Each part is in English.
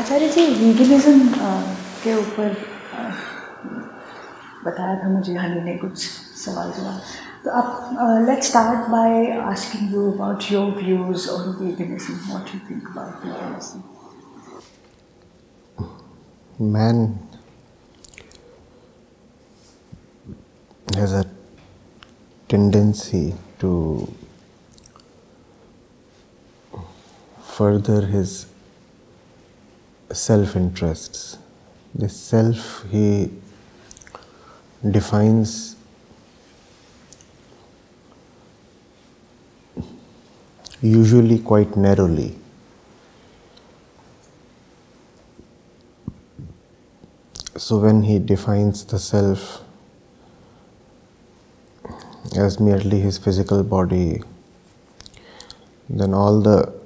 आचार्य जी veganism के ऊपर बताया था मुझे हनी ने कुछ सवाल जवाब। तो आप let's start by asking you about your views on veganism what you think about veganism man has a tendency to further his self interests. The self he defines usually quite narrowly. So, when he defines the self as merely his physical body, then all the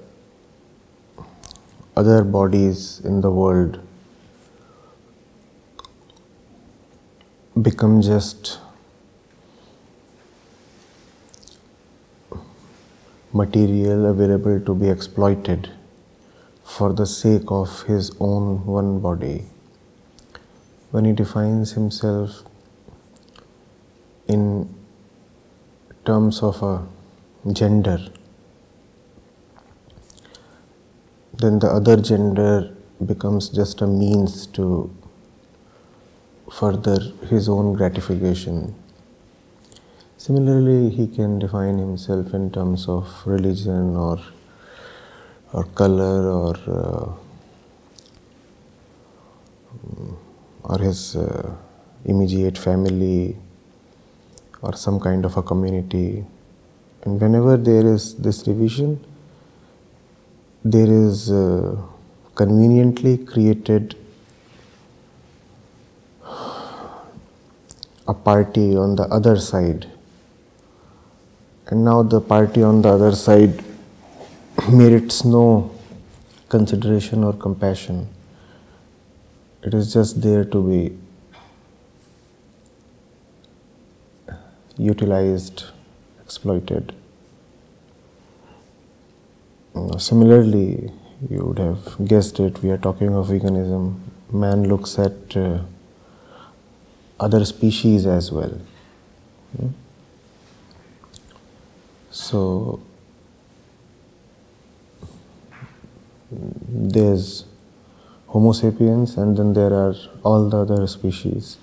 other bodies in the world become just material available to be exploited for the sake of his own one body. When he defines himself in terms of a gender, then the other gender becomes just a means to further his own gratification. Similarly, he can define himself in terms of religion or or color or uh, or his uh, immediate family or some kind of a community. And whenever there is this division, there is uh, conveniently created a party on the other side. And now the party on the other side merits no consideration or compassion. It is just there to be utilized, exploited. Similarly, you would have guessed it, we are talking of veganism. Man looks at uh, other species as well. Hmm? So, there's Homo sapiens, and then there are all the other species.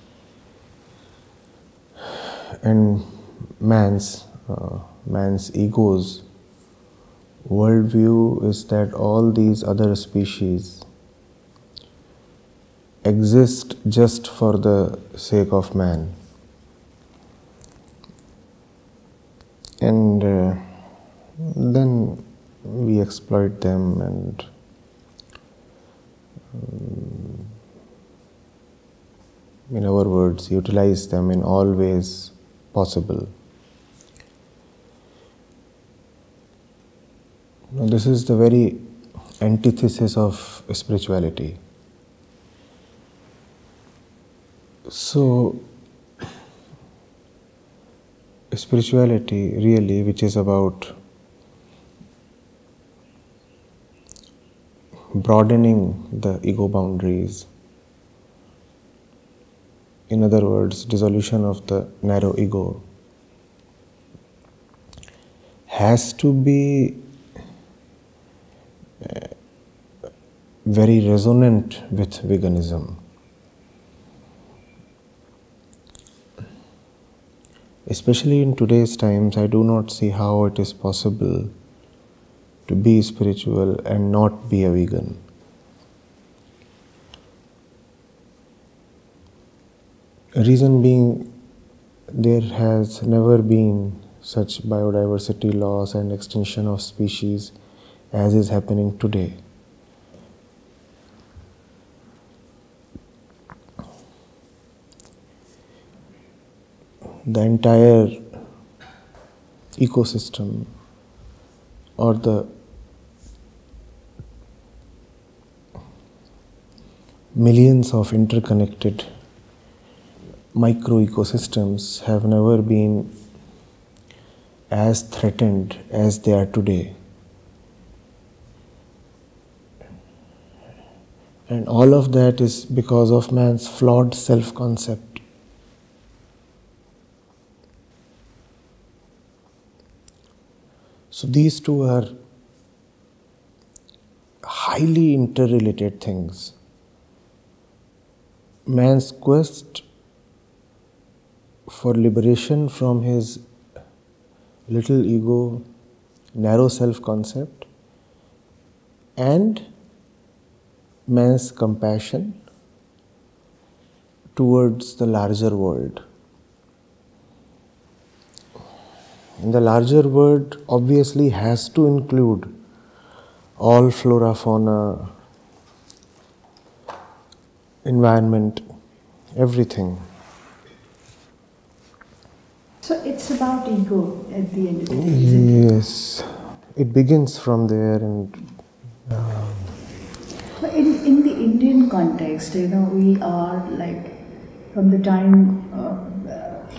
And man's uh, man's ego's worldview is that all these other species exist just for the sake of man. And uh, then we exploit them and um, in our words, utilize them in all ways possible. Now, this is the very antithesis of spirituality. So, spirituality really, which is about broadening the ego boundaries, in other words, dissolution of the narrow ego, has to be very resonant with veganism. Especially in today's times, I do not see how it is possible to be spiritual and not be a vegan. Reason being, there has never been such biodiversity loss and extinction of species as is happening today. The entire ecosystem or the millions of interconnected micro ecosystems have never been as threatened as they are today. And all of that is because of man's flawed self concept. So these two are highly interrelated things. Man's quest for liberation from his little ego, narrow self concept, and man's compassion towards the larger world. And the larger world obviously has to include all flora, fauna, environment, everything. So it's about ego at the end of the day. Yes, it begins from there and. Um, in, in the Indian context, you know, we are like from the time uh,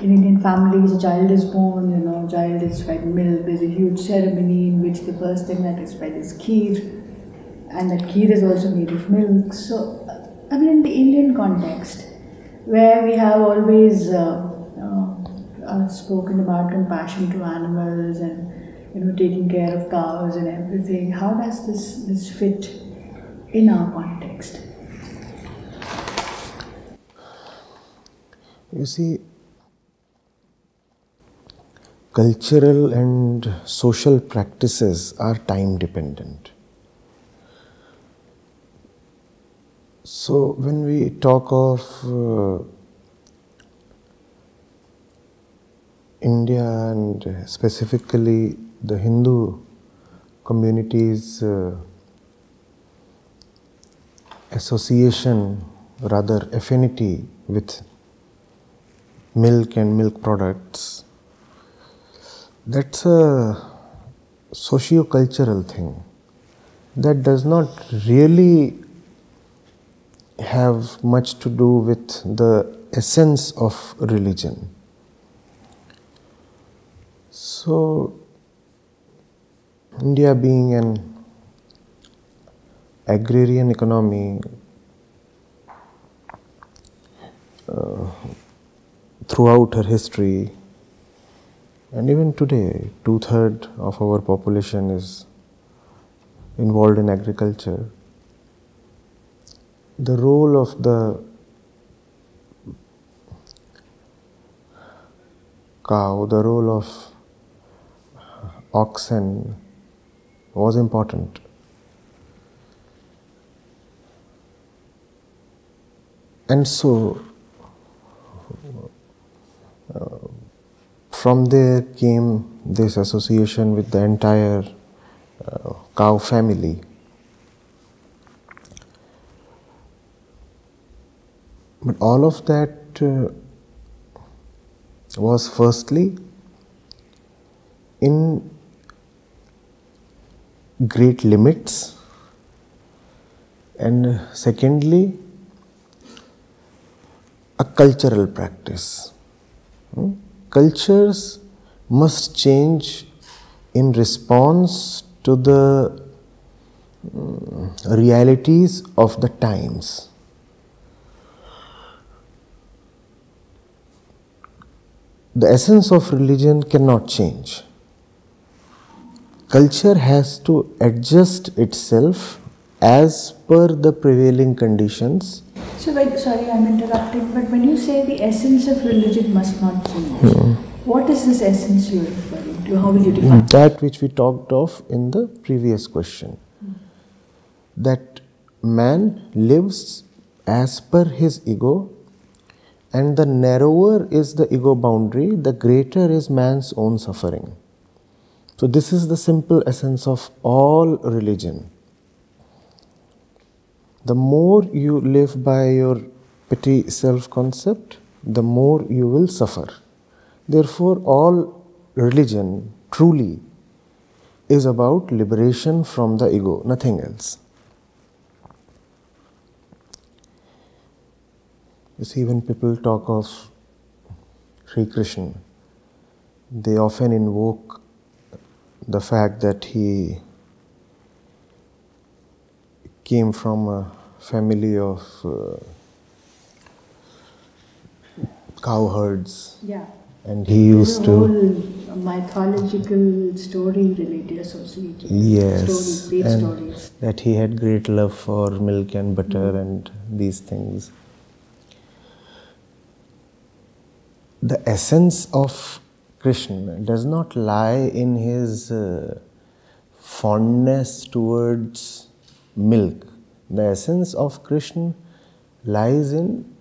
in Indian families, a child is born, you know, child is fed milk. There's a huge ceremony in which the first thing that is fed is kheer, and that kheer is also made of milk. So, I mean, in the Indian context, where we have always uh, uh, uh, spoken about compassion to animals and you know taking care of cows and everything, how does this this fit in our context? You see, cultural and social practices are time dependent. So, when we talk of uh, India and specifically the Hindu communities. uh, association, rather affinity with milk and milk products, that's a socio-cultural thing that does not really have much to do with the essence of religion. So, India being an agrarian economy, uh, throughout her history, and even today, two thirds of our population is involved in agriculture. The role of the cow, the role of oxen was important. And so, uh, from there came this association with the entire uh, cow family. But all of that uh, was firstly in great limits, and secondly, a cultural practice. Hmm? cultures must change in response to the um, realities of the times. The essence of religion cannot change. Culture has to adjust itself as per the prevailing conditions so, when, sorry, I'm interrupting, but when you say the essence of religion must not change, what is this essence you're referring to? How will you define that? which we talked of in the previous question. Mm. That man lives as per his ego, and the narrower is the ego boundary, the greater is man's own suffering. So, this is the simple essence of all religion the more you live by your petty self concept, the more you will suffer. Therefore, all religion truly is about liberation from the ego, nothing else. You see, when people talk of Sri Krishna, they often invoke the fact that he came from a family of uh, cowherds. Yeah. And he used a to. whole mythological story related, associated. Yes. Great and stories. That he had great love for milk and butter and these things. The essence of Krishna does not lie in his uh, fondness towards milk. The essence of Krishna lies in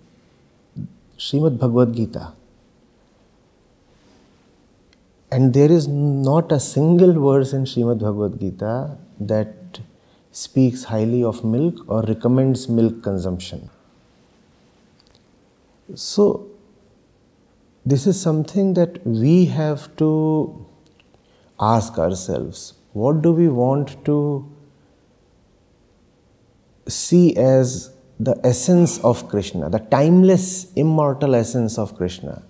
Srimad Bhagavad Gita. And there is not a single verse in Srimad Bhagavad Gita that speaks highly of milk or recommends milk consumption. So, this is something that we have to ask ourselves what do we want to see as the essence of Krishna, the timeless, immortal essence of Krishna?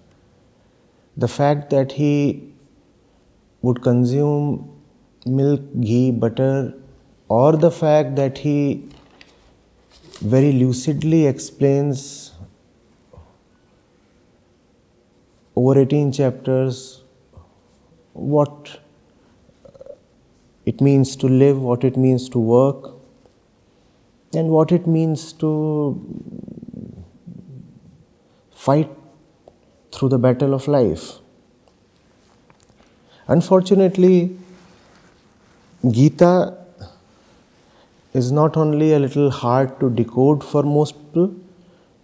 The fact that he would consume milk, ghee, butter, or the fact that he very lucidly explains over 18 chapters what it means to live, what it means to work, and what it means to fight through the battle of life. Unfortunately, Gita is not only a little hard to decode for most people,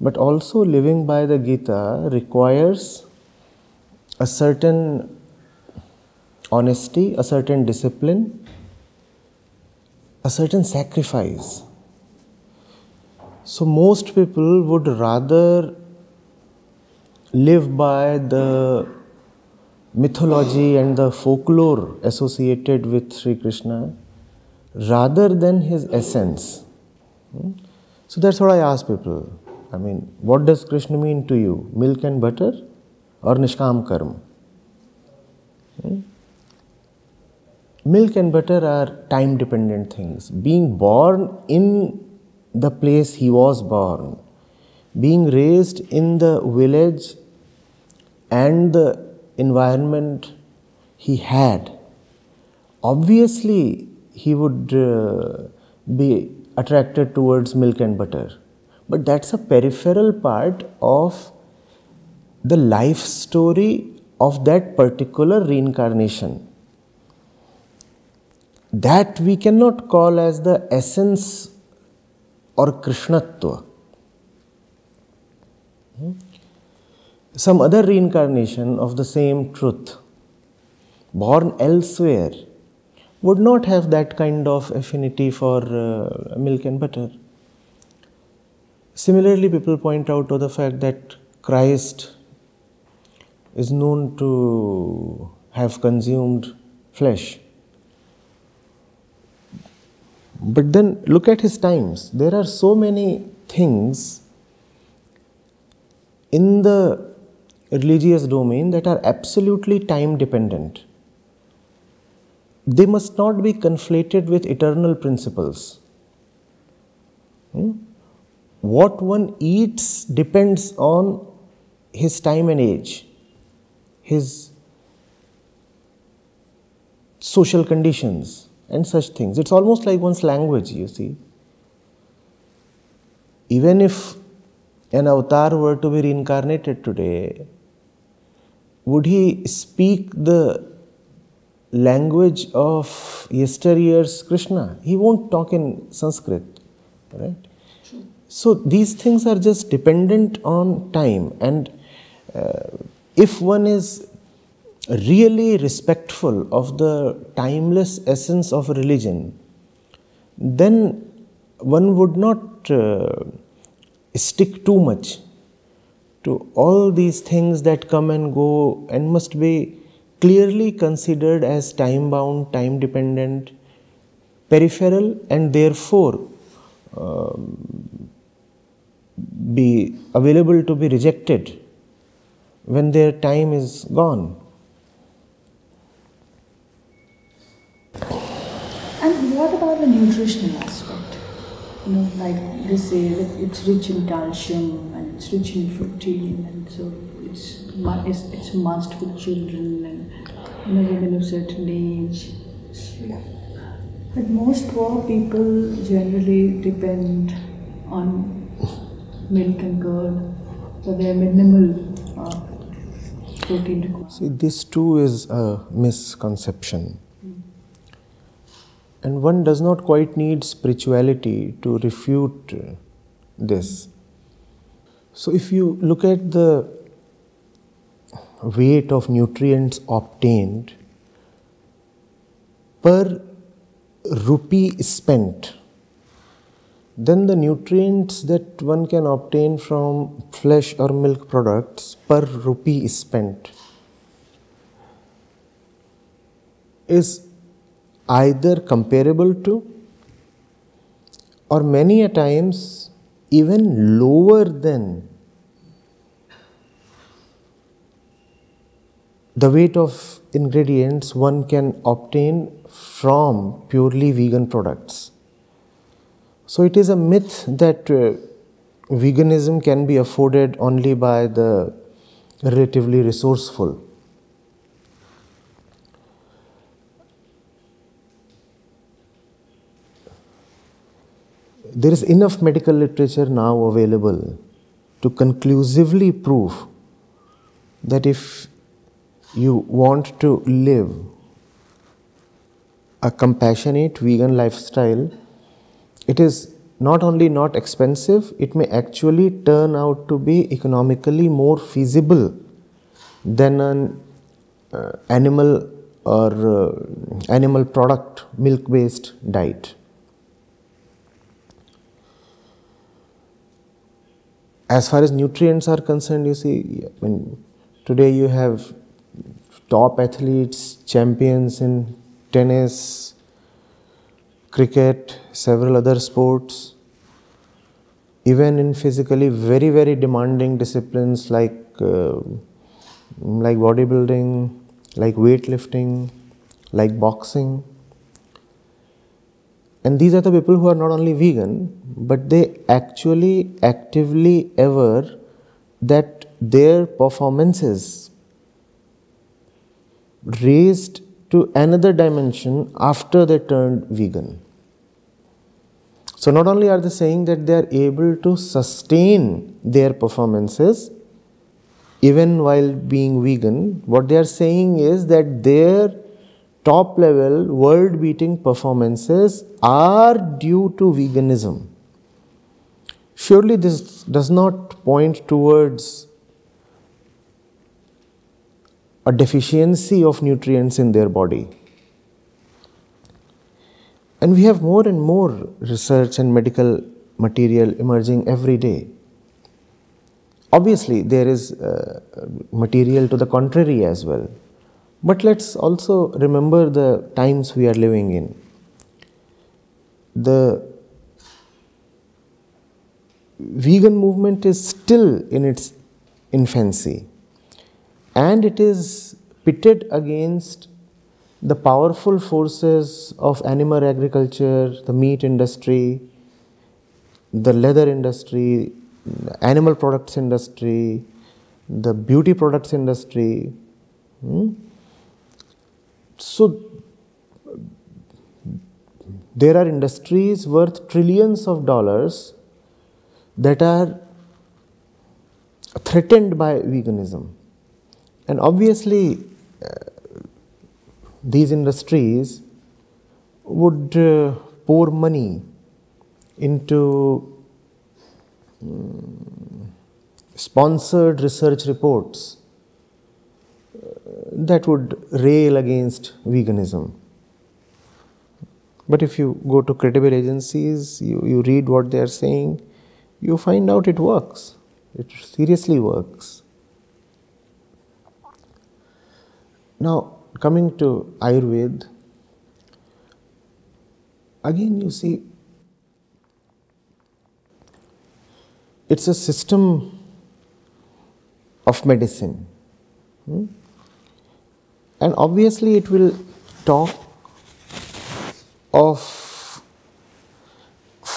but also living by the Gita requires a certain honesty, a certain discipline, a certain sacrifice. So, most people would rather live by the mythology and the folklore associated with Sri Krishna rather than his essence. Hmm? So that's what I ask people. I mean, what does Krishna mean to you? Milk and butter or Nishkam Karma? Hmm? Milk and butter are time dependent things. Being born in the place he was born, being raised in the village and the environment he had, obviously he would uh, be attracted towards milk and butter. But that's a peripheral part of the life story of that particular reincarnation. That we cannot call as the essence or Krishnatva. Hmm? some other reincarnation of the same truth, born elsewhere, would not have that kind of affinity for uh, milk and butter. Similarly, people point out to the fact that Christ is known to have consumed flesh. But then look at his times. There are so many things in the religious domain that are absolutely time dependent. They must not be conflated with eternal principles. Hmm? What one eats depends on his time and age, his social conditions, and such things. It's almost like one's language, you see. Even if an avatar were to be reincarnated today, would he speak the language of yesteryear's Krishna? He won't talk in Sanskrit, right? True. So these things are just dependent on time, and uh, if one is really respectful of the timeless essence of religion, then one would not uh, stick too much to all these things that come and go and must be clearly considered as time bound, time dependent, peripheral, and therefore um, be available to be rejected when their time is gone. What about the nutritional aspect? you know, like they say it's rich in calcium and it's rich in protein, and so it's it's, it's must for children and you know women of certain age. But most poor people generally depend on milk and curd for their minimal uh, protein. See, this too is a misconception. And one does not quite need spirituality to refute this. So, if you look at the weight of nutrients obtained per rupee spent, then the nutrients that one can obtain from flesh or milk products per rupee spent is either comparable to or many a times even lower than the weight of ingredients one can obtain from purely vegan products. So it is a myth that uh, veganism can be afforded only by the relatively resourceful. There is enough medical literature now available to conclusively prove that if you want to live a compassionate vegan lifestyle, it is not only not expensive, it may actually turn out to be economically more feasible than an uh, animal or uh, animal product milk based diet. As far as nutrients are concerned, you see, today you have top athletes, champions in tennis, cricket, several other sports, even in physically very very demanding disciplines like uh, like bodybuilding, like weightlifting, like boxing. And these are the people who are not only vegan, but they actually actively ever that their performances raised to another dimension after they turned vegan. So, not only are they saying that they are able to sustain their performances even while being vegan, what they are saying is that their top level world beating performances are due to veganism. Surely, this does not point towards a deficiency of nutrients in their body. And we have more and more research and medical material emerging every day. Obviously, there is uh, material to the contrary as well. But let's also remember the times we are living in. The vegan movement is still in its infancy and it is pitted against the powerful forces of animal agriculture, the meat industry, the leather industry, the animal products industry, the beauty products industry. Hmm? So, there are industries worth trillions of dollars that are threatened by veganism. And obviously, uh, these industries would uh, pour money into um, sponsored research reports that would rail against veganism. But if you go to credible agencies, you, you read what they are saying, you find out it works. It seriously works. Now, coming to Ayurveda, again you see it's a system of medicine. Hmm? And obviously, it will talk of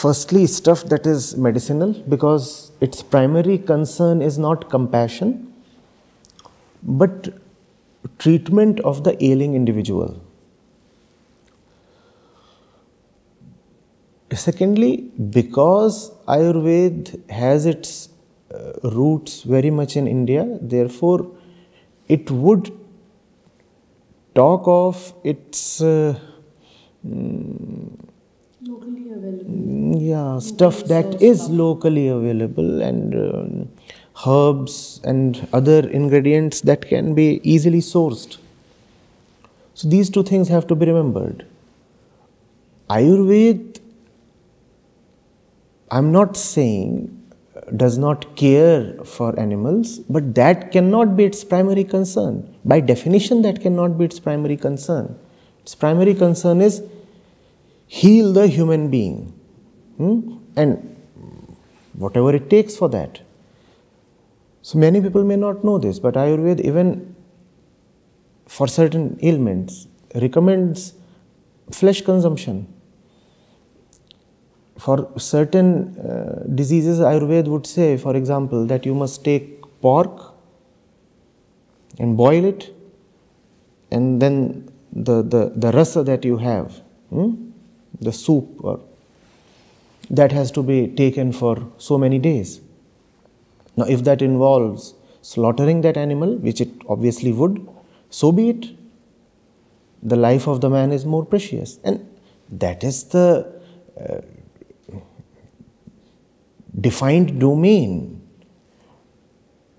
firstly, stuff that is medicinal because its primary concern is not compassion but treatment of the ailing individual. Secondly, because Ayurveda has its uh, roots very much in India, therefore, it would talk of its uh, locally available. yeah stuff that is locally available and um, herbs and other ingredients that can be easily sourced. So these two things have to be remembered. Ayurveda, I'm not saying does not care for animals, but that cannot be its primary concern. By definition, that cannot be its primary concern. Its primary concern is heal the human being. Hmm? And whatever it takes for that. So many people may not know this, but Ayurveda, even for certain ailments, recommends flesh consumption. For certain uh, diseases, Ayurveda would say, for example, that you must take pork and boil it, and then the, the, the rasa that you have, hmm, the soup, or, that has to be taken for so many days. Now, if that involves slaughtering that animal, which it obviously would, so be it. The life of the man is more precious. And that is the uh, defined domain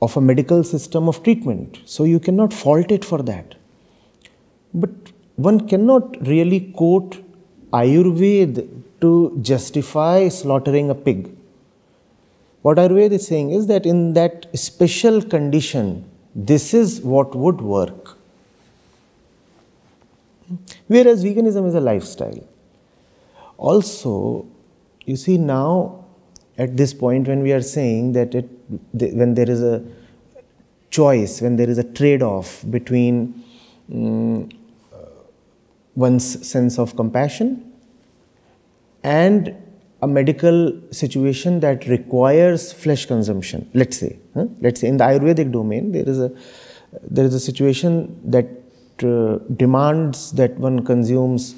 of a medical system of treatment. So you cannot fault it for that. But one cannot really quote Ayurveda to justify slaughtering a pig. What Ayurveda is saying is that in that special condition, this is what would work. Whereas veganism is a lifestyle. Also, you see now at this point when we are saying that it, when there is a choice, when there is a trade-off between um, one's sense of compassion and a medical situation that requires flesh consumption, let's say, huh? let's say in the Ayurvedic domain, there is a, there is a situation that uh, demands that one consumes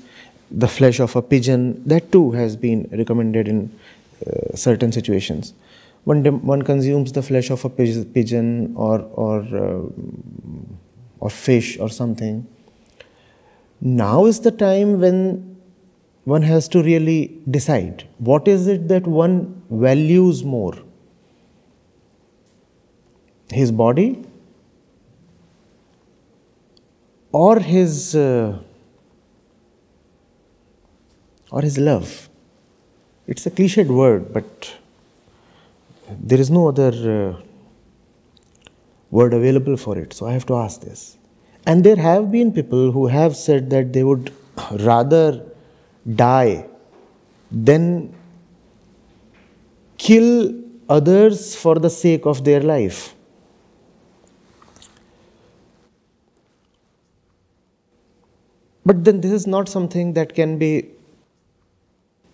the flesh of a pigeon, that too has been recommended in uh, certain situations. One, one consumes the flesh of a pigeon or, or, uh, or fish or something. Now is the time when one has to really decide what is it that one values more his body or his uh, or his love it's a cliched word but there is no other uh, word available for it so i have to ask this and there have been people who have said that they would rather die, than kill others for the sake of their life. But then this is not something that can be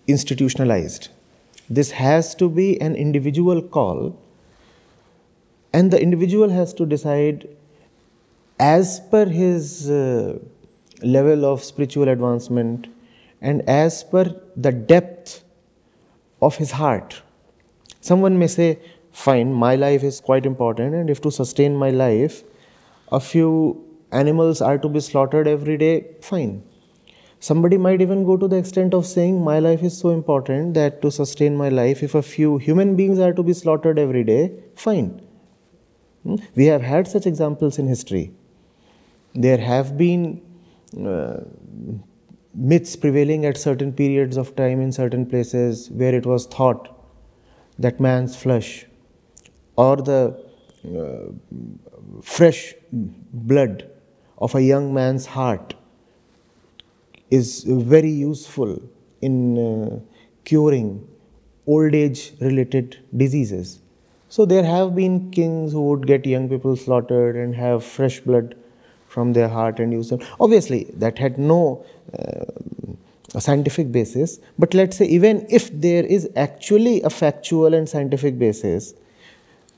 institutionalized. This has to be an individual call, and the individual has to decide as per his uh, level of spiritual advancement, and as per the depth of his heart. Someone may say, Fine, my life is quite important, and if to sustain my life, a few animals are to be slaughtered every day, fine. Somebody might even go to the extent of saying, My life is so important that to sustain my life, if a few human beings are to be slaughtered every day, fine. Hmm? We have had such examples in history. There have been uh, myths prevailing at certain periods of time in certain places where it was thought that man's flesh or the uh, fresh blood of a young man's heart is very useful in uh, curing old age related diseases. So there have been kings who would get young people slaughtered and have fresh blood from their heart and use them. Obviously, that had no uh, scientific basis. But let's say, even if there is actually a factual and scientific basis,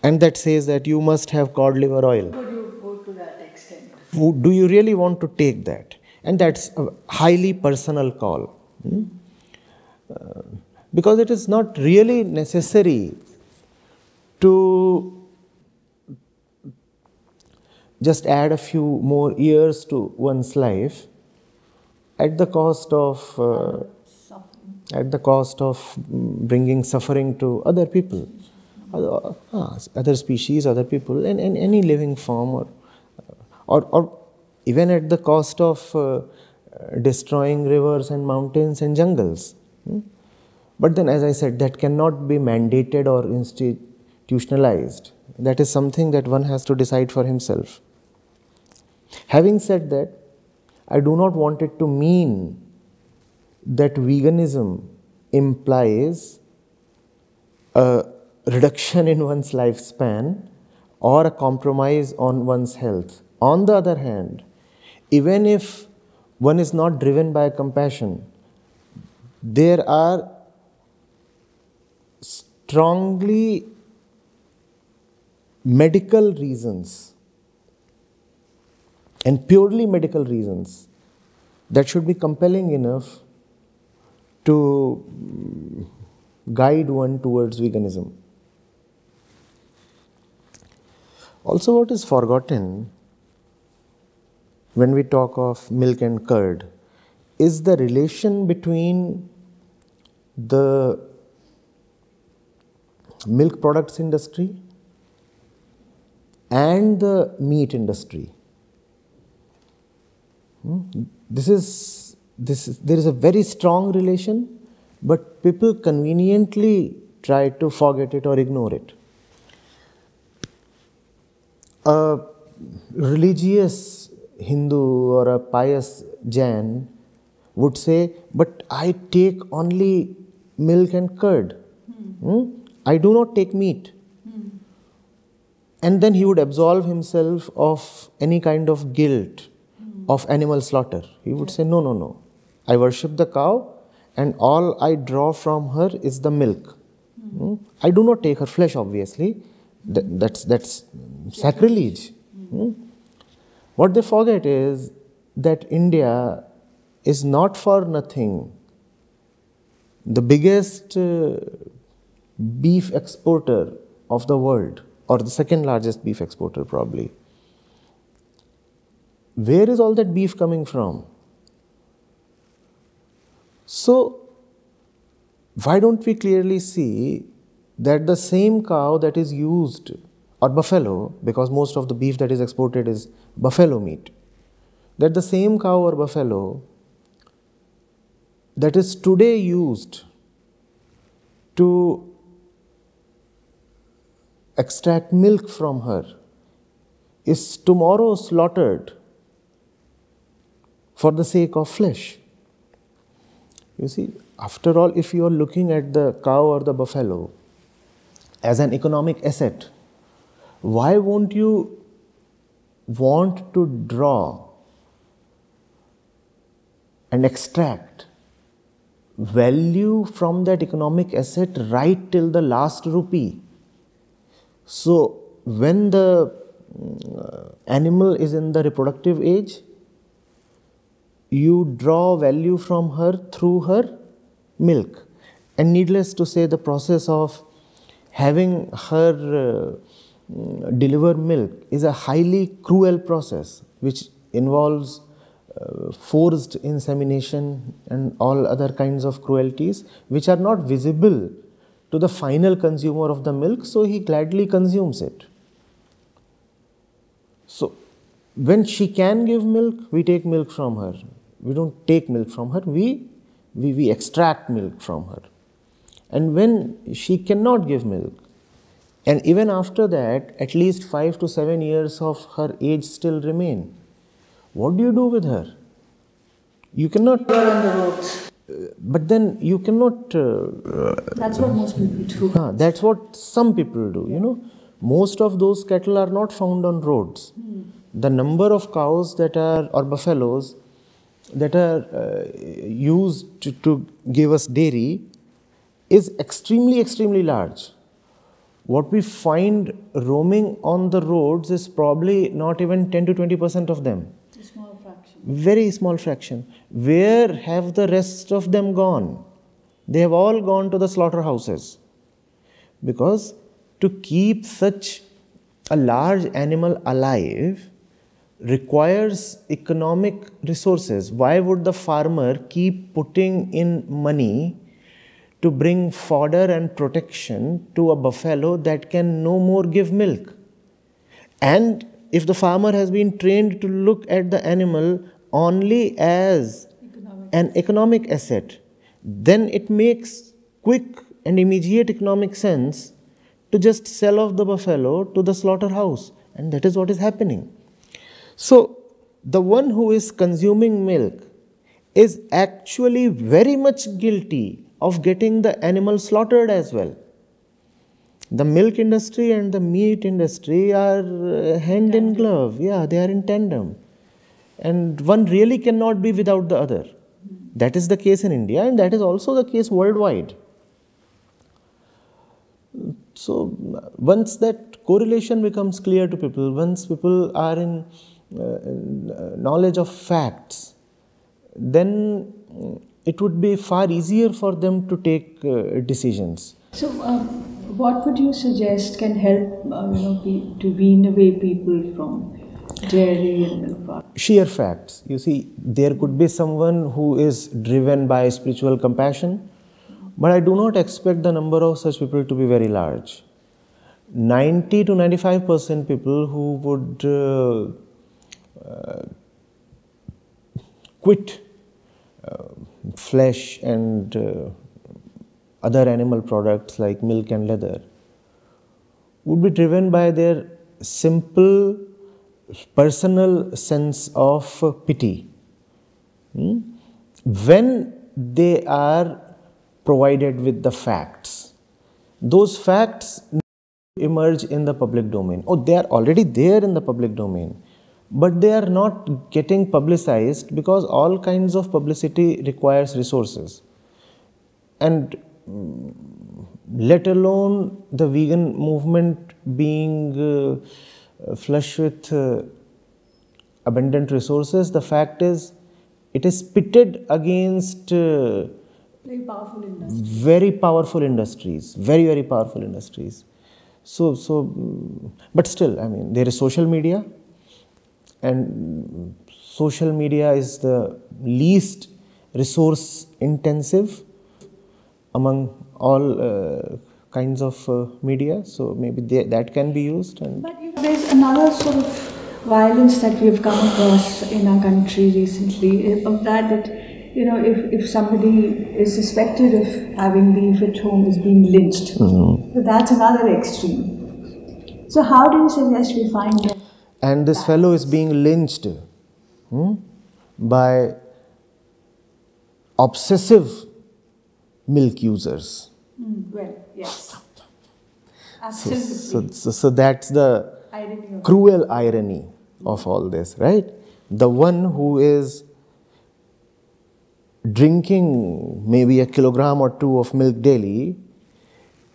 and that says that you must have cod liver oil. Would you go to that extent? Do you really want to take that? And that's a highly personal call. Hmm? Uh, because it is not really necessary to just add a few more years to one's life at the cost of uh, at the cost of bringing suffering to other people other, uh, other species other people and, and any living form or, or, or even at the cost of uh, destroying rivers and mountains and jungles hmm? but then as i said that cannot be mandated or institutionalized that is something that one has to decide for himself Having said that, I do not want it to mean that veganism implies a reduction in one's lifespan or a compromise on one's health. On the other hand, even if one is not driven by compassion, there are strongly medical reasons and purely medical reasons that should be compelling enough to guide one towards veganism. Also, what is forgotten when we talk of milk and curd is the relation between the milk products industry and the meat industry. Hmm? This is, this is, there is a very strong relation, but people conveniently try to forget it or ignore it. A religious Hindu or a pious Jain would say, But I take only milk and curd. Hmm. hmm? I do not take meat. Hmm. And then he would absolve himself of any kind of guilt hmm. of animal slaughter. He would say, No, no, no. I worship the cow, and all I draw from her is the milk. Hmm. I do not take her flesh, obviously. That, that's, that's sacrilege. What they forget is that India is not for nothing the biggest uh, beef exporter of the world, or the second largest beef exporter, probably. Where is all that beef coming from? So, why don't we clearly see that the same cow that is used, or buffalo, because most of the beef that is exported is buffalo meat, that the same cow or buffalo that is today used to extract milk from her is tomorrow slaughtered for the sake of flesh. You see, after all, if you are looking at the cow or the buffalo as an economic asset, why won't you want to draw and extract value from that economic asset right till the last rupee? So, when the uh, animal is in the reproductive age, you draw value from her through her milk. And needless to say, the process of having her uh, deliver milk is a highly cruel process which involves uh, forced insemination and all other kinds of cruelties which are not visible to the final consumer of the milk, so he gladly consumes it. So, when she can give milk, we take milk from her. We don't take milk from her, we, we, we extract milk from her. And when she cannot give milk, and even after that, at least five to seven years of her age still remain, what do you do with her? You cannot. on the roads. But then you cannot. Uh, that's what most people do. Uh, that's what some people do, you know. Most of those cattle are not found on roads. Hmm. The number of cows that are, or buffaloes, that are uh, used to, to give us dairy is extremely, extremely large. What we find roaming on the roads is probably not even 10 to 20 percent of them. A small fraction. Very small fraction. Where have the rest of them gone? They have all gone to the slaughterhouses. Because to keep such a large animal alive requires economic resources. Why would the farmer keep putting in money to bring fodder and protection to a buffalo that can no more give milk? And if the farmer has been trained to look at the animal only as Economic. an economic asset, then it makes quick and immediate economic sense to just sell off the buffalo to the slaughterhouse. And that is what is happening. So, the one who is consuming milk is actually very much guilty of getting the animal slaughtered as well. The milk industry and the meat industry are uh, hand in glove. Yeah, they are in tandem. And one really cannot be without the other. That is the case in India, and that is also the case worldwide. So, once that correlation becomes clear to people, once people are in, uh, uh, knowledge of facts, then it would be far easier for them to take uh, decisions. So, um, what would you suggest can help uh, you know pe- to wean away people from dairy and milk products? sheer facts. You see, there could be someone who is driven by spiritual compassion, but I do not expect the number of such people to be very large. 90 to 95 percent people who would uh, uh, quit uh, flesh and uh, other animal products like milk and leather would be driven by their simple personal sense of pity. Hmm? When they are provided with the facts, those facts emerge in the public domain. Oh, they are already there in the public domain, but they are not getting publicized because all kinds of publicity requires resources. And mm, let alone the vegan movement being uh, flush with uh, abundant resources, the fact is it is pitted against uh, Very powerful very powerful industries, very, very powerful industries. So, so, mm, but still, I mean, there is social media, and social media is the least resource intensive among all uh, kinds of uh, media. So maybe they, that can be used. And But you know, there's another sort of violence that we've come across in our country recently eh, of that that you know if, if somebody is suspected of having beef at home is being lynched. So that's another extreme. So how do you suggest we find that? And this fellow is being lynched hmm, by obsessive milk users. Hmm, well, yes. So, Absolutely. so, so, so that's the Irony cruel irony of all this, right? The one who is drinking maybe a kilogram or two of milk daily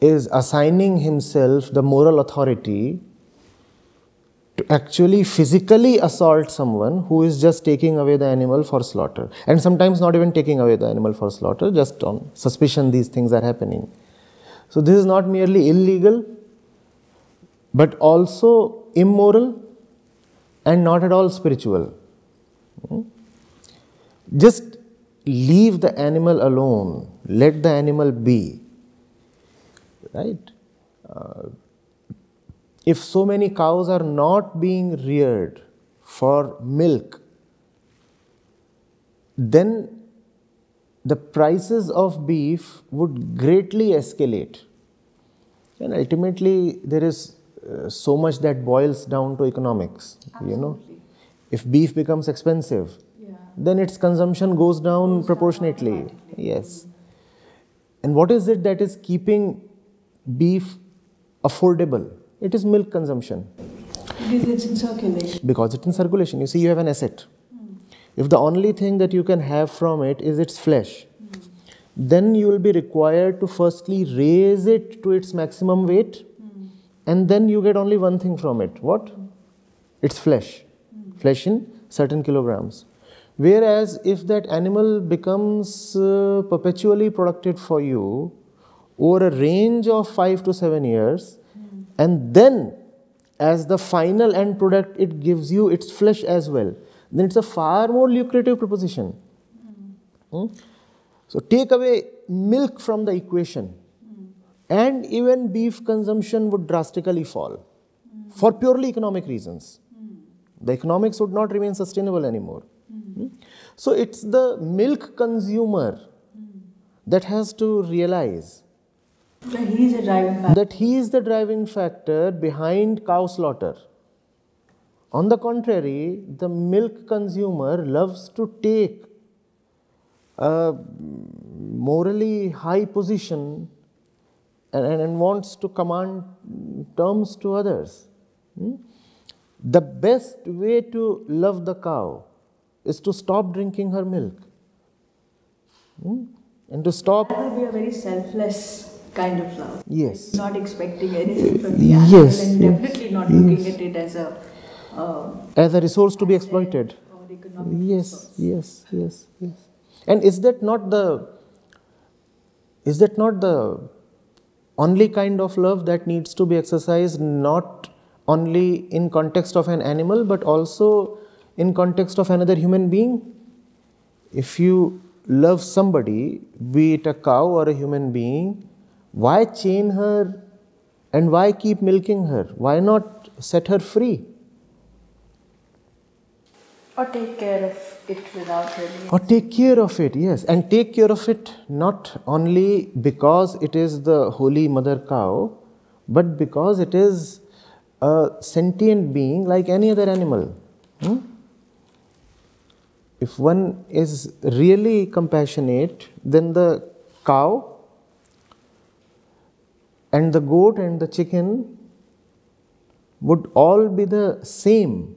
is assigning himself the moral authority to actually physically assault someone who is just taking away the animal for slaughter. And sometimes not even taking away the animal for slaughter, just on suspicion these things are happening. So, this is not merely illegal, but also immoral and not at all spiritual. Hmm? Just leave the animal alone, let the animal be. Right? Uh, if so many cows are not being reared for milk, then the prices of beef would greatly escalate. And ultimately, there is uh, so much that boils down to economics. You know, if beef becomes expensive, Yeah. then its consumption goes down proportionately. Yes. And what is it that is keeping beef affordable? It is milk consumption Because it's in circulation. because it's in circulation. You see, you have an asset. if the only thing that you can have from it is its flesh, mm. then you will be required to firstly raise it to its maximum weight, mm. and then you get only one thing from it. What? Its flesh. Flesh in certain kilograms. Whereas if that animal becomes uh, perpetually productive for you over a range of five to seven years. And then as the final end product, it gives you its flesh as well, then it's a far more lucrative proposition. Mm. So take away milk from the equation, mm. and even beef consumption would drastically fall hmm. for purely economic reasons. Hmm. The economics would not remain sustainable anymore. So it's the milk consumer that has to realize that he is, that he is the driving factor behind cow slaughter. On the contrary, the milk consumer loves to take a morally high position and, and wants to command terms to others. Hmm? The best way to love the cow is to stop drinking her milk. Hmm? And to stop. That will be a very selfless kind of love. Yes. Not expecting anything from the animal yes, and yes, definitely not yes. looking at it as a. Uh, as a resource to be exploited. Yes, resource. yes, yes, yes. And is that not the. Is that not the only kind of love that needs to be exercised, not only in context of an animal, but also in context of another human being if you love somebody be it a cow or a human being why chain her and why keep milking her? Why not set her free? Or take care of it without really or take care of it yes. And take care of it not only because it is the holy mother cow but because it is a sentient being like any other animal. Hmm? if one is really compassionate, then the cow and the goat and the chicken would all be the same.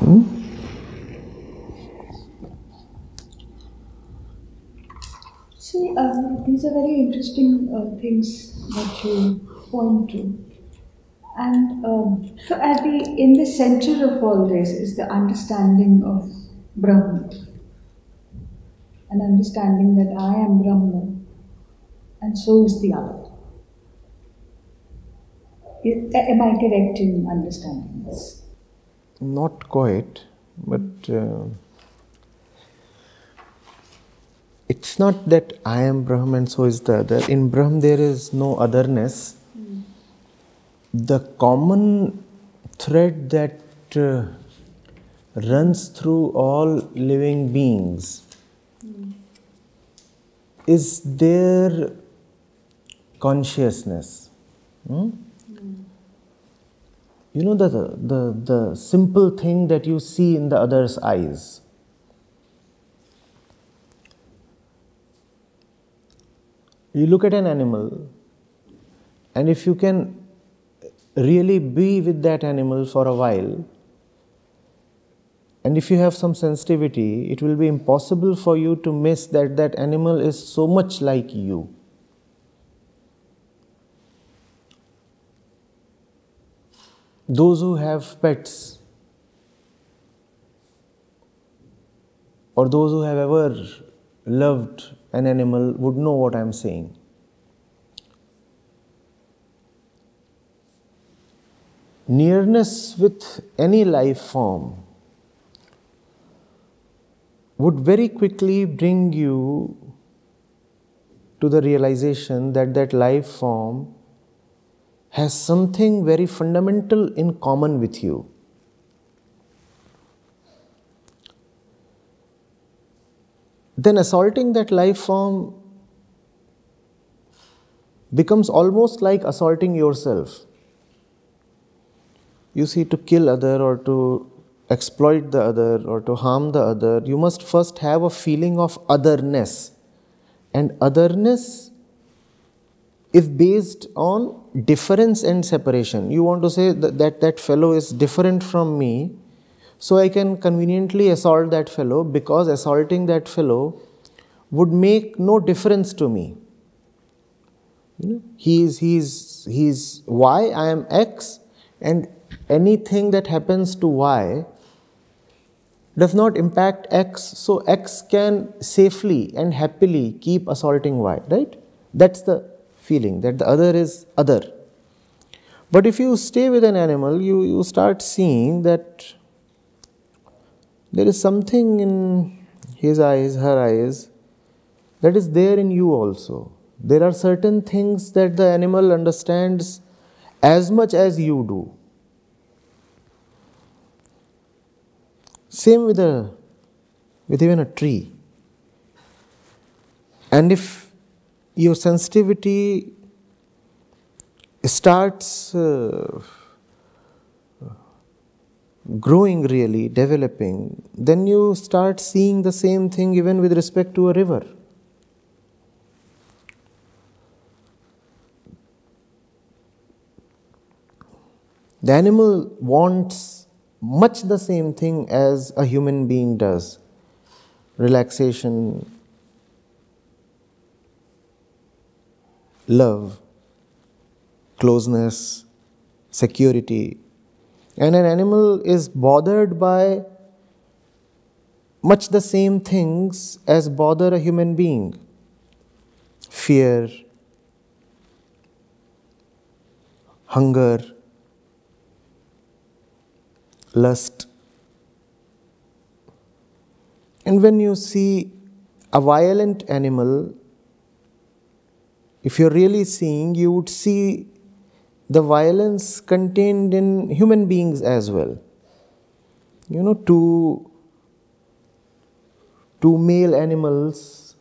Hmm? See, uh, these are very interesting uh, things that you point to. And um, so, at the in the center of all this is the understanding of Brahman, an understanding that I am Brahman, and so is the other. Am I correct in understanding this? Not quite, but uh, it's not that I am Brahman, and so is the other. In Brahm, there is no otherness the common thread that uh, runs through all living beings mm. is their consciousness. Hmm? Mm. You know, the, the, the simple thing that you see in the other's eyes. You look at an animal, and if you can really be with that animal for a while, and if you have some sensitivity, it will be impossible for you to miss that that animal is so much like you. Those who have pets, or those who have ever loved an animal, would know what I am saying. nearness with any life form would very quickly bring you to the realization that that life form has something very fundamental in common with you. Then assaulting that life form becomes almost like assaulting yourself you see to kill other or to exploit the other or to harm the other you must first have a feeling of otherness and otherness is based on difference and separation you want to say that that, that fellow is different from me So I can conveniently assault that fellow because assaulting that fellow would make no difference to me. You know, he is, he is, he is Y, I am X, and anything that happens to Y does not impact X, so X can safely and happily keep assaulting Y, right? That's the feeling that the other is other. But if you stay with an animal, you, you start seeing that there is something in his eyes, her eyes, that is there in you also. There are certain things that the animal understands as much as you do. Same with a with even a tree. And if your sensitivity starts uh, growing really, developing, then you start seeing the same thing even with respect to a river. The animal wants much the same thing as a human being does relaxation, love, closeness, security, and an animal is bothered by much the same things as bother a human being fear, hunger, lust. And when you see a violent animal, if you're really seeing, you would see the violence contained in human beings as well. You know, two, two male animals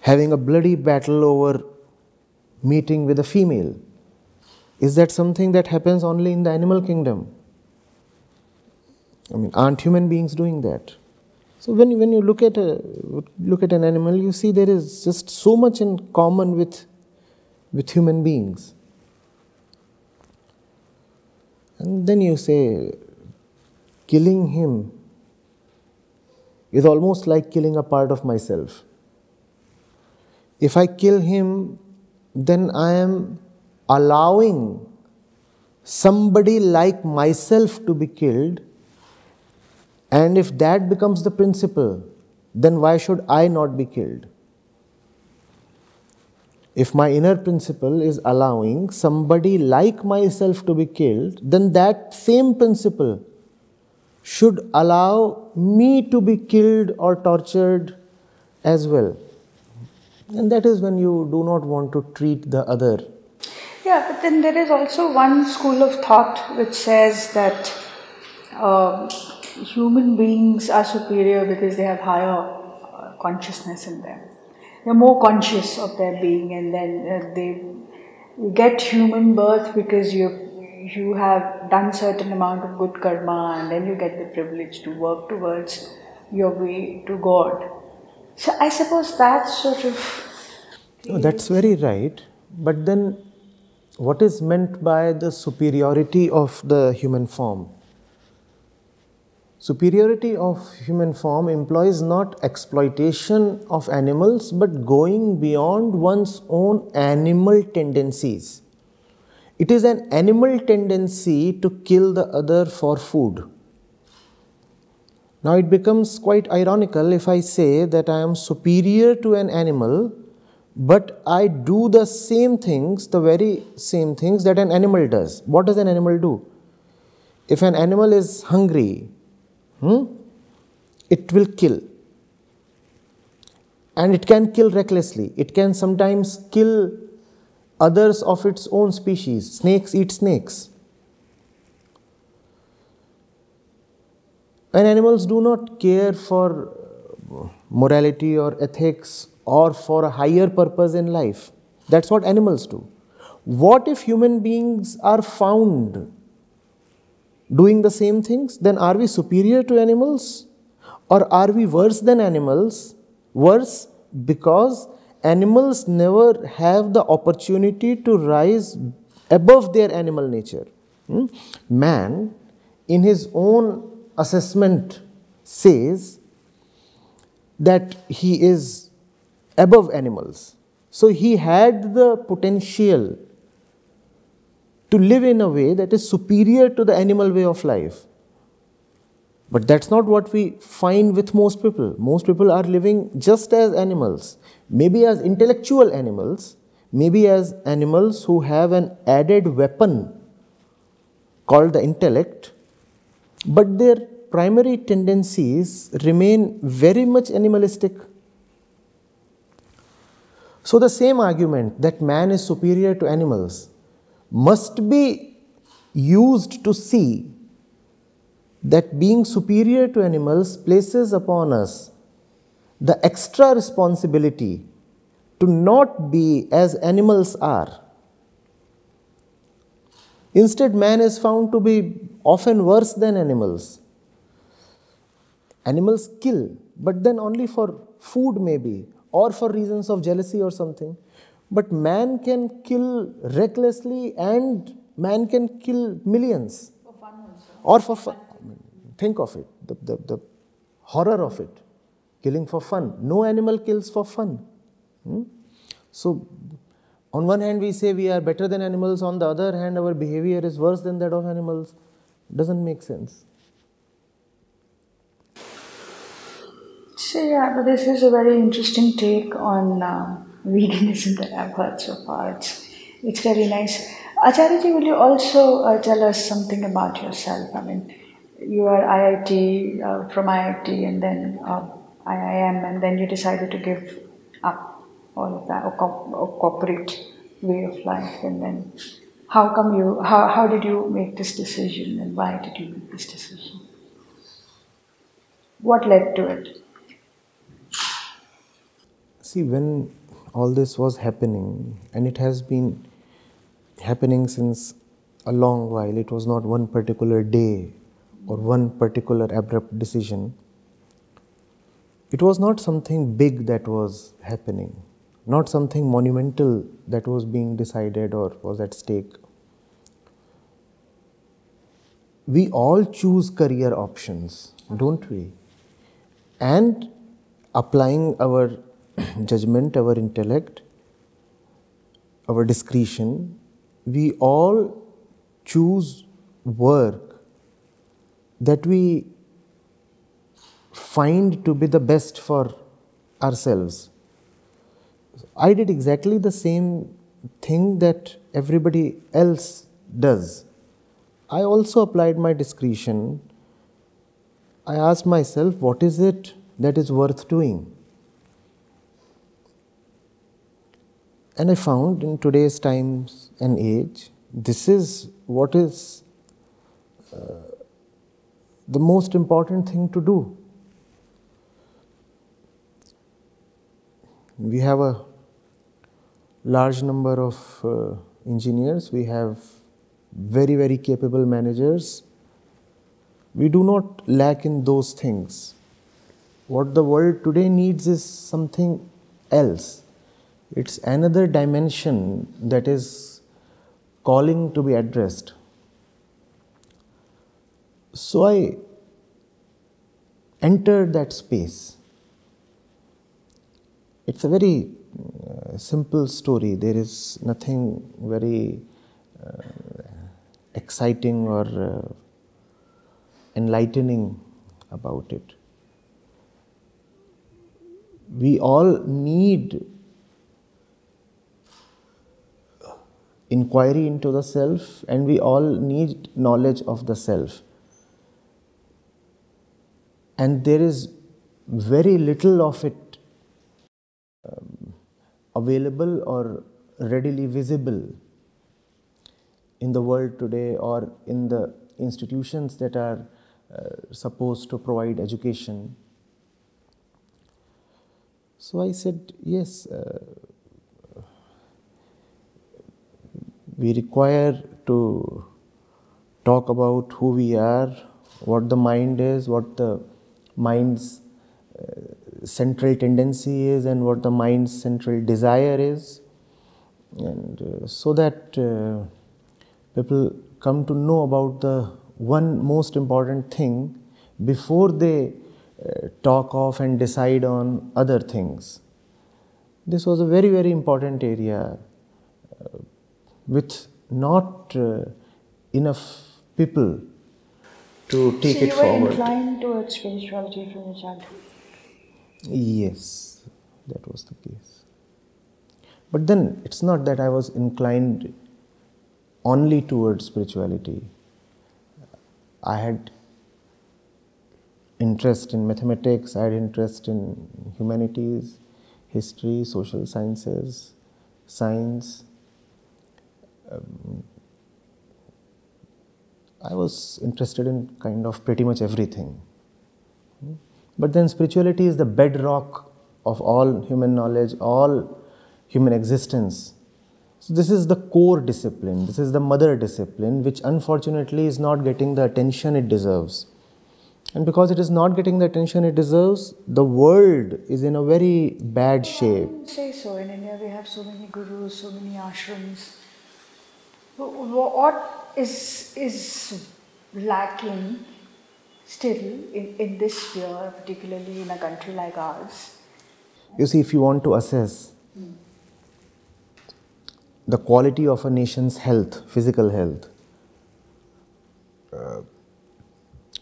having a bloody battle over meeting with a female. Is that something that happens only in the animal kingdom? I mean, aren't human beings doing that? So when you, when you look at a look at an animal, you see there is just so much in common with with human beings. And then you say, killing him is almost like killing a part of myself. If I kill him, then I am allowing somebody like myself to be killed. And if that becomes the principle, then why should I not be killed? if my inner principle is allowing somebody like myself to be killed, then that same principle should allow me to be killed or tortured as well. And that is when you do not want to treat the other. Yeah, but then there is also one school of thought which says that uh, human beings are superior because they have higher uh, consciousness in them they're more conscious of their being and then uh, they get human birth because you you have done certain amount of good karma and then you get the privilege to work towards your way to God. So I suppose that's sort of. No, that's very right. But then, what is meant by the superiority of the human form? Superiority of human form implies not exploitation of animals but going beyond one's own animal tendencies. It is an animal tendency to kill the other for food. Now it becomes quite ironical if I say that I am superior to an animal but I do the same things, the very same things that an animal does. What does an animal do? If an animal is hungry, hmm, it will kill. And it can kill recklessly. It can sometimes kill others of its own species. Snakes eat snakes. And animals do not care for morality or ethics or for a higher purpose in life. That's what animals do. What if human beings are found doing the same things, then are we superior to animals? Or are we worse than animals? Worse because animals never have the opportunity to rise above their animal nature. Hmm? Man, in his own assessment, says that he is above animals. So he had the potential to live in a way that is superior to the animal way of life. But that's not what we find with most people. Most people are living just as animals, maybe as intellectual animals, maybe as animals who have an added weapon called the intellect, but their primary tendencies remain very much animalistic. So, the same argument that man is superior to animals must be used to see that being superior to animals places upon us the extra responsibility to not be as animals are. Instead, man is found to be often worse than animals. Animals kill, but then only for food, maybe, or for reasons of jealousy or something. But man can kill recklessly and man can kill millions. For fun also. Or for fun. Think of it, the, the, the horror of it. Killing for fun. No animal kills for fun. Hmm? So, on one hand, we say we are better than animals, on the other hand, our behavior is worse than that of animals. Doesn't make sense. So, yeah, but this is a very interesting take on uh, veganism that I've heard so far. It's, it's very nice. Acharyaji, will you also uh, tell us something about yourself? I mean, you are IIT, uh, from IIT, and then uh, IIM, and then you decided to give up all of that, or, co- or corporate way of life, and then how come you, how, how did you make this decision, and why did you make this decision? What led to it? See, when all this was happening, and it has been happening since a long while, it was not one particular day or one particular abrupt decision. It was not something big that was happening, not something monumental that was being decided or was at stake. We all choose career options, don't we? And applying our judgment, our intellect, our discretion, we all choose work that we find to be the best for ourselves. I did exactly the same thing that everybody else does. I also applied my discretion. I asked myself, what is it that is worth doing? And I found in today's times and age, this is what is uh, the most important thing to do. We have a large number of uh, engineers, we have very, very capable managers. We do not lack in those things. What the world today needs is something else. It's another dimension that is calling to be addressed. So I entered that space. It's a very uh, simple story. There is nothing very uh, exciting or uh, enlightening about it. We all need inquiry into the self, and we all need knowledge of the self. And there is very little of it um, available or readily visible in the world today or in the institutions that are uh, supposed to provide education. So I said, yes, uh, we require to talk about who we are, what the mind is, what the mind's uh, central tendency is, and what the mind's central desire is, and uh, so that uh, people come to know about the one most important thing before they uh, talk of and decide on other things. This was a very, very important area uh, with not uh, enough people to take so it forward. you were inclined towards spirituality from your childhood? Yes, that was the case. But then it's not that I was inclined only towards spirituality. I had interest in mathematics, I had interest in humanities, history, social sciences, science. Um, I was interested in kind of pretty much everything. But then spirituality is the bedrock of all human knowledge, all human existence. So, this is the core discipline, this is the mother discipline, which unfortunately is not getting the attention it deserves. And because it is not getting the attention it deserves, the world is in a very bad shape. say so. In India, we have so many gurus, so many ashrams. What is, is lacking still in, in this sphere, particularly in a country like ours? You see, if you want to assess the quality of a nation's health, physical health. Uh,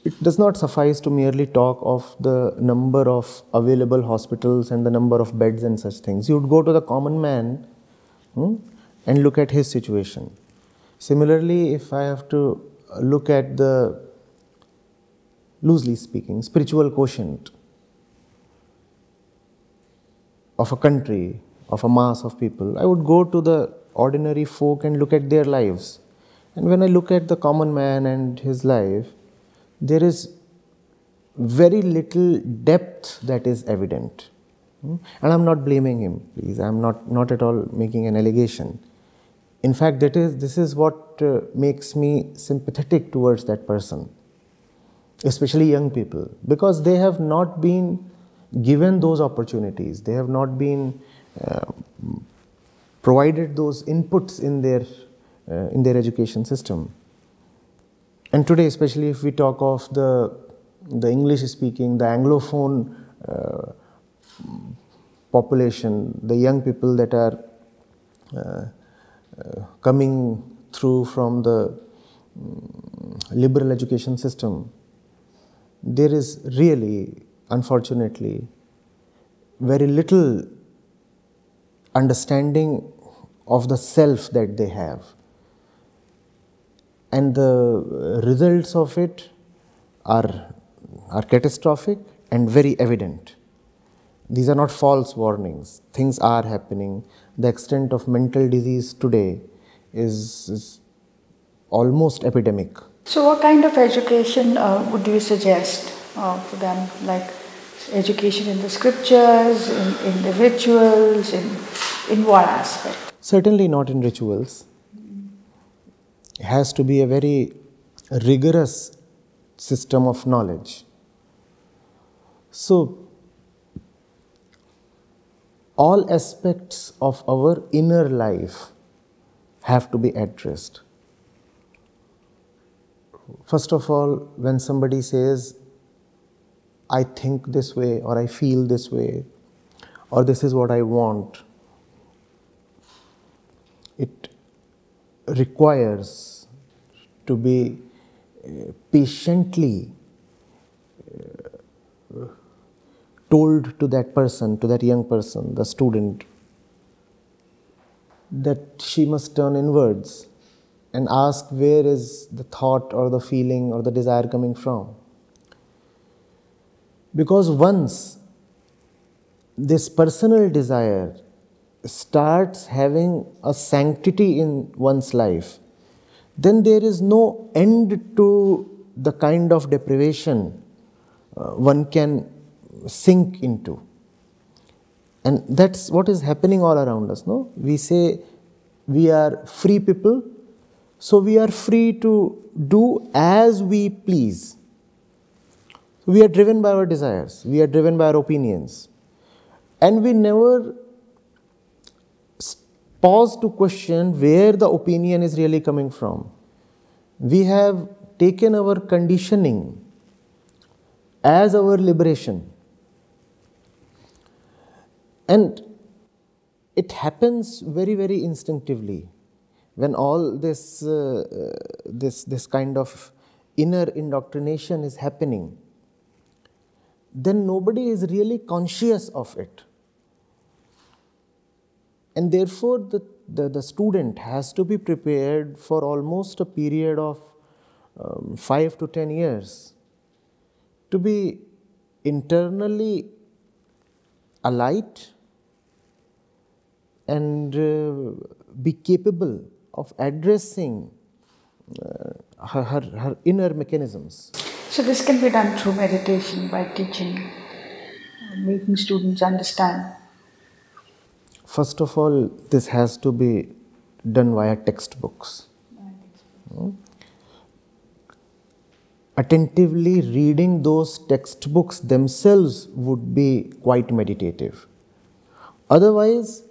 it does not suffice to merely talk of the number of available hospitals and the number of beds and such things. You would go to the common man hmm, and look at his situation. Similarly, if I have to look at the, loosely speaking, spiritual quotient of a country, of a mass of people, I would go to the ordinary folk and look at their lives. And when I look at the common man and his life, there is very little depth that is evident. Hmm? And I'm not blaming him, please. I'm not, not at all making an allegation. In fact, that is, this is what uh, makes me sympathetic towards that person, especially young people, because they have not been given those opportunities. They have not been uh, provided those inputs in their, uh, in their education system. And today, especially if we talk of the, the English speaking, the Anglophone uh, population, the young people that are uh, coming through from the um, liberal education system, there is really, unfortunately, very little understanding of the self that they have. And the results of it are, are catastrophic and very evident. These are not false warnings. Things are happening. The extent of mental disease today is, is almost epidemic. So, what kind of education uh, would you suggest uh, for them? Like education in the scriptures, in, in the rituals, in, in what aspect? Certainly not in rituals. It has to be a very rigorous system of knowledge. So, all aspects of our inner life have to be addressed. First of all, when somebody says, I think this way, or I feel this way, or this is what I want. It requires to be uh, patiently uh, told to that person, to that young person, the student, that she must turn inwards and ask where is the thought or the feeling or the desire coming from. Because once this personal desire starts having a sanctity in one's life, then there is no end to the kind of deprivation uh, one can sink into. And that's what is happening all around us. No, we say we are free people, so we are free to do as we please. We are driven by our desires, we are driven by our opinions, and we never pause to question where the opinion is really coming from. We have taken our conditioning as our liberation. And it happens very, very instinctively when all this, uh, uh, this, this kind of inner indoctrination is happening, then nobody is really conscious of it. And therefore, the, the, the student has to be prepared for almost a period of um, 5 to 10 years to be internally alight and uh, be capable of addressing uh, her, her, her inner mechanisms. So, this can be done through meditation by teaching, uh, making students understand. First of all, this has to be done via textbooks. Hmm? Attentively reading those textbooks themselves would be quite meditative. Otherwise,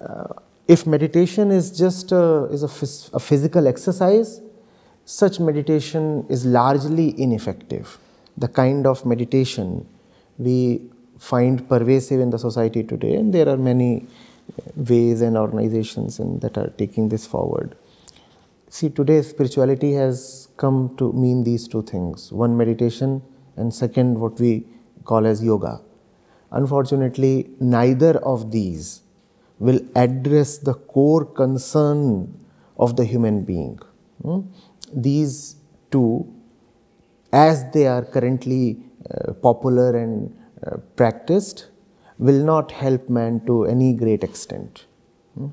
uh, if meditation is just a, is a, phys- a physical exercise, such meditation is largely ineffective. The kind of meditation we find pervasive in the society today, and there are many ways and organizations that are taking this forward. See, today spirituality has come to mean these two things one, meditation, and second, what we call as yoga. Unfortunately, neither of these will address the core concern of the human being. Hmm? These two, as they are currently uh, popular and uh, practiced, will not help man to any great extent. Hmm?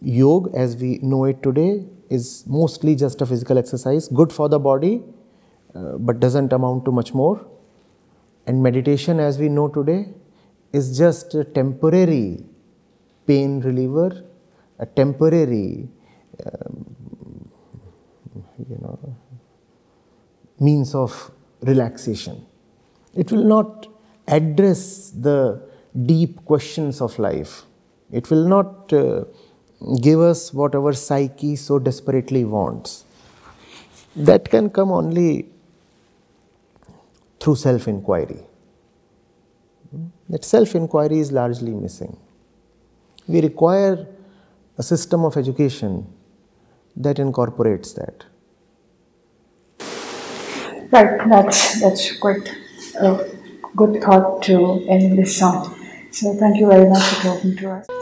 Yoga, as we know it today, is mostly just a physical exercise, good for the body, uh, but doesn't amount to much more. And meditation, as we know today, is just a temporary pain reliever, a temporary, um, you know, means of relaxation. It will not address the deep questions of life. It will not uh, give us what our psyche so desperately wants. That can come only through self inquiry. That self inquiry is largely missing. We require a system of education that incorporates that. Right, that's that's quite a good thought to end this song. So thank you very much for talking to us.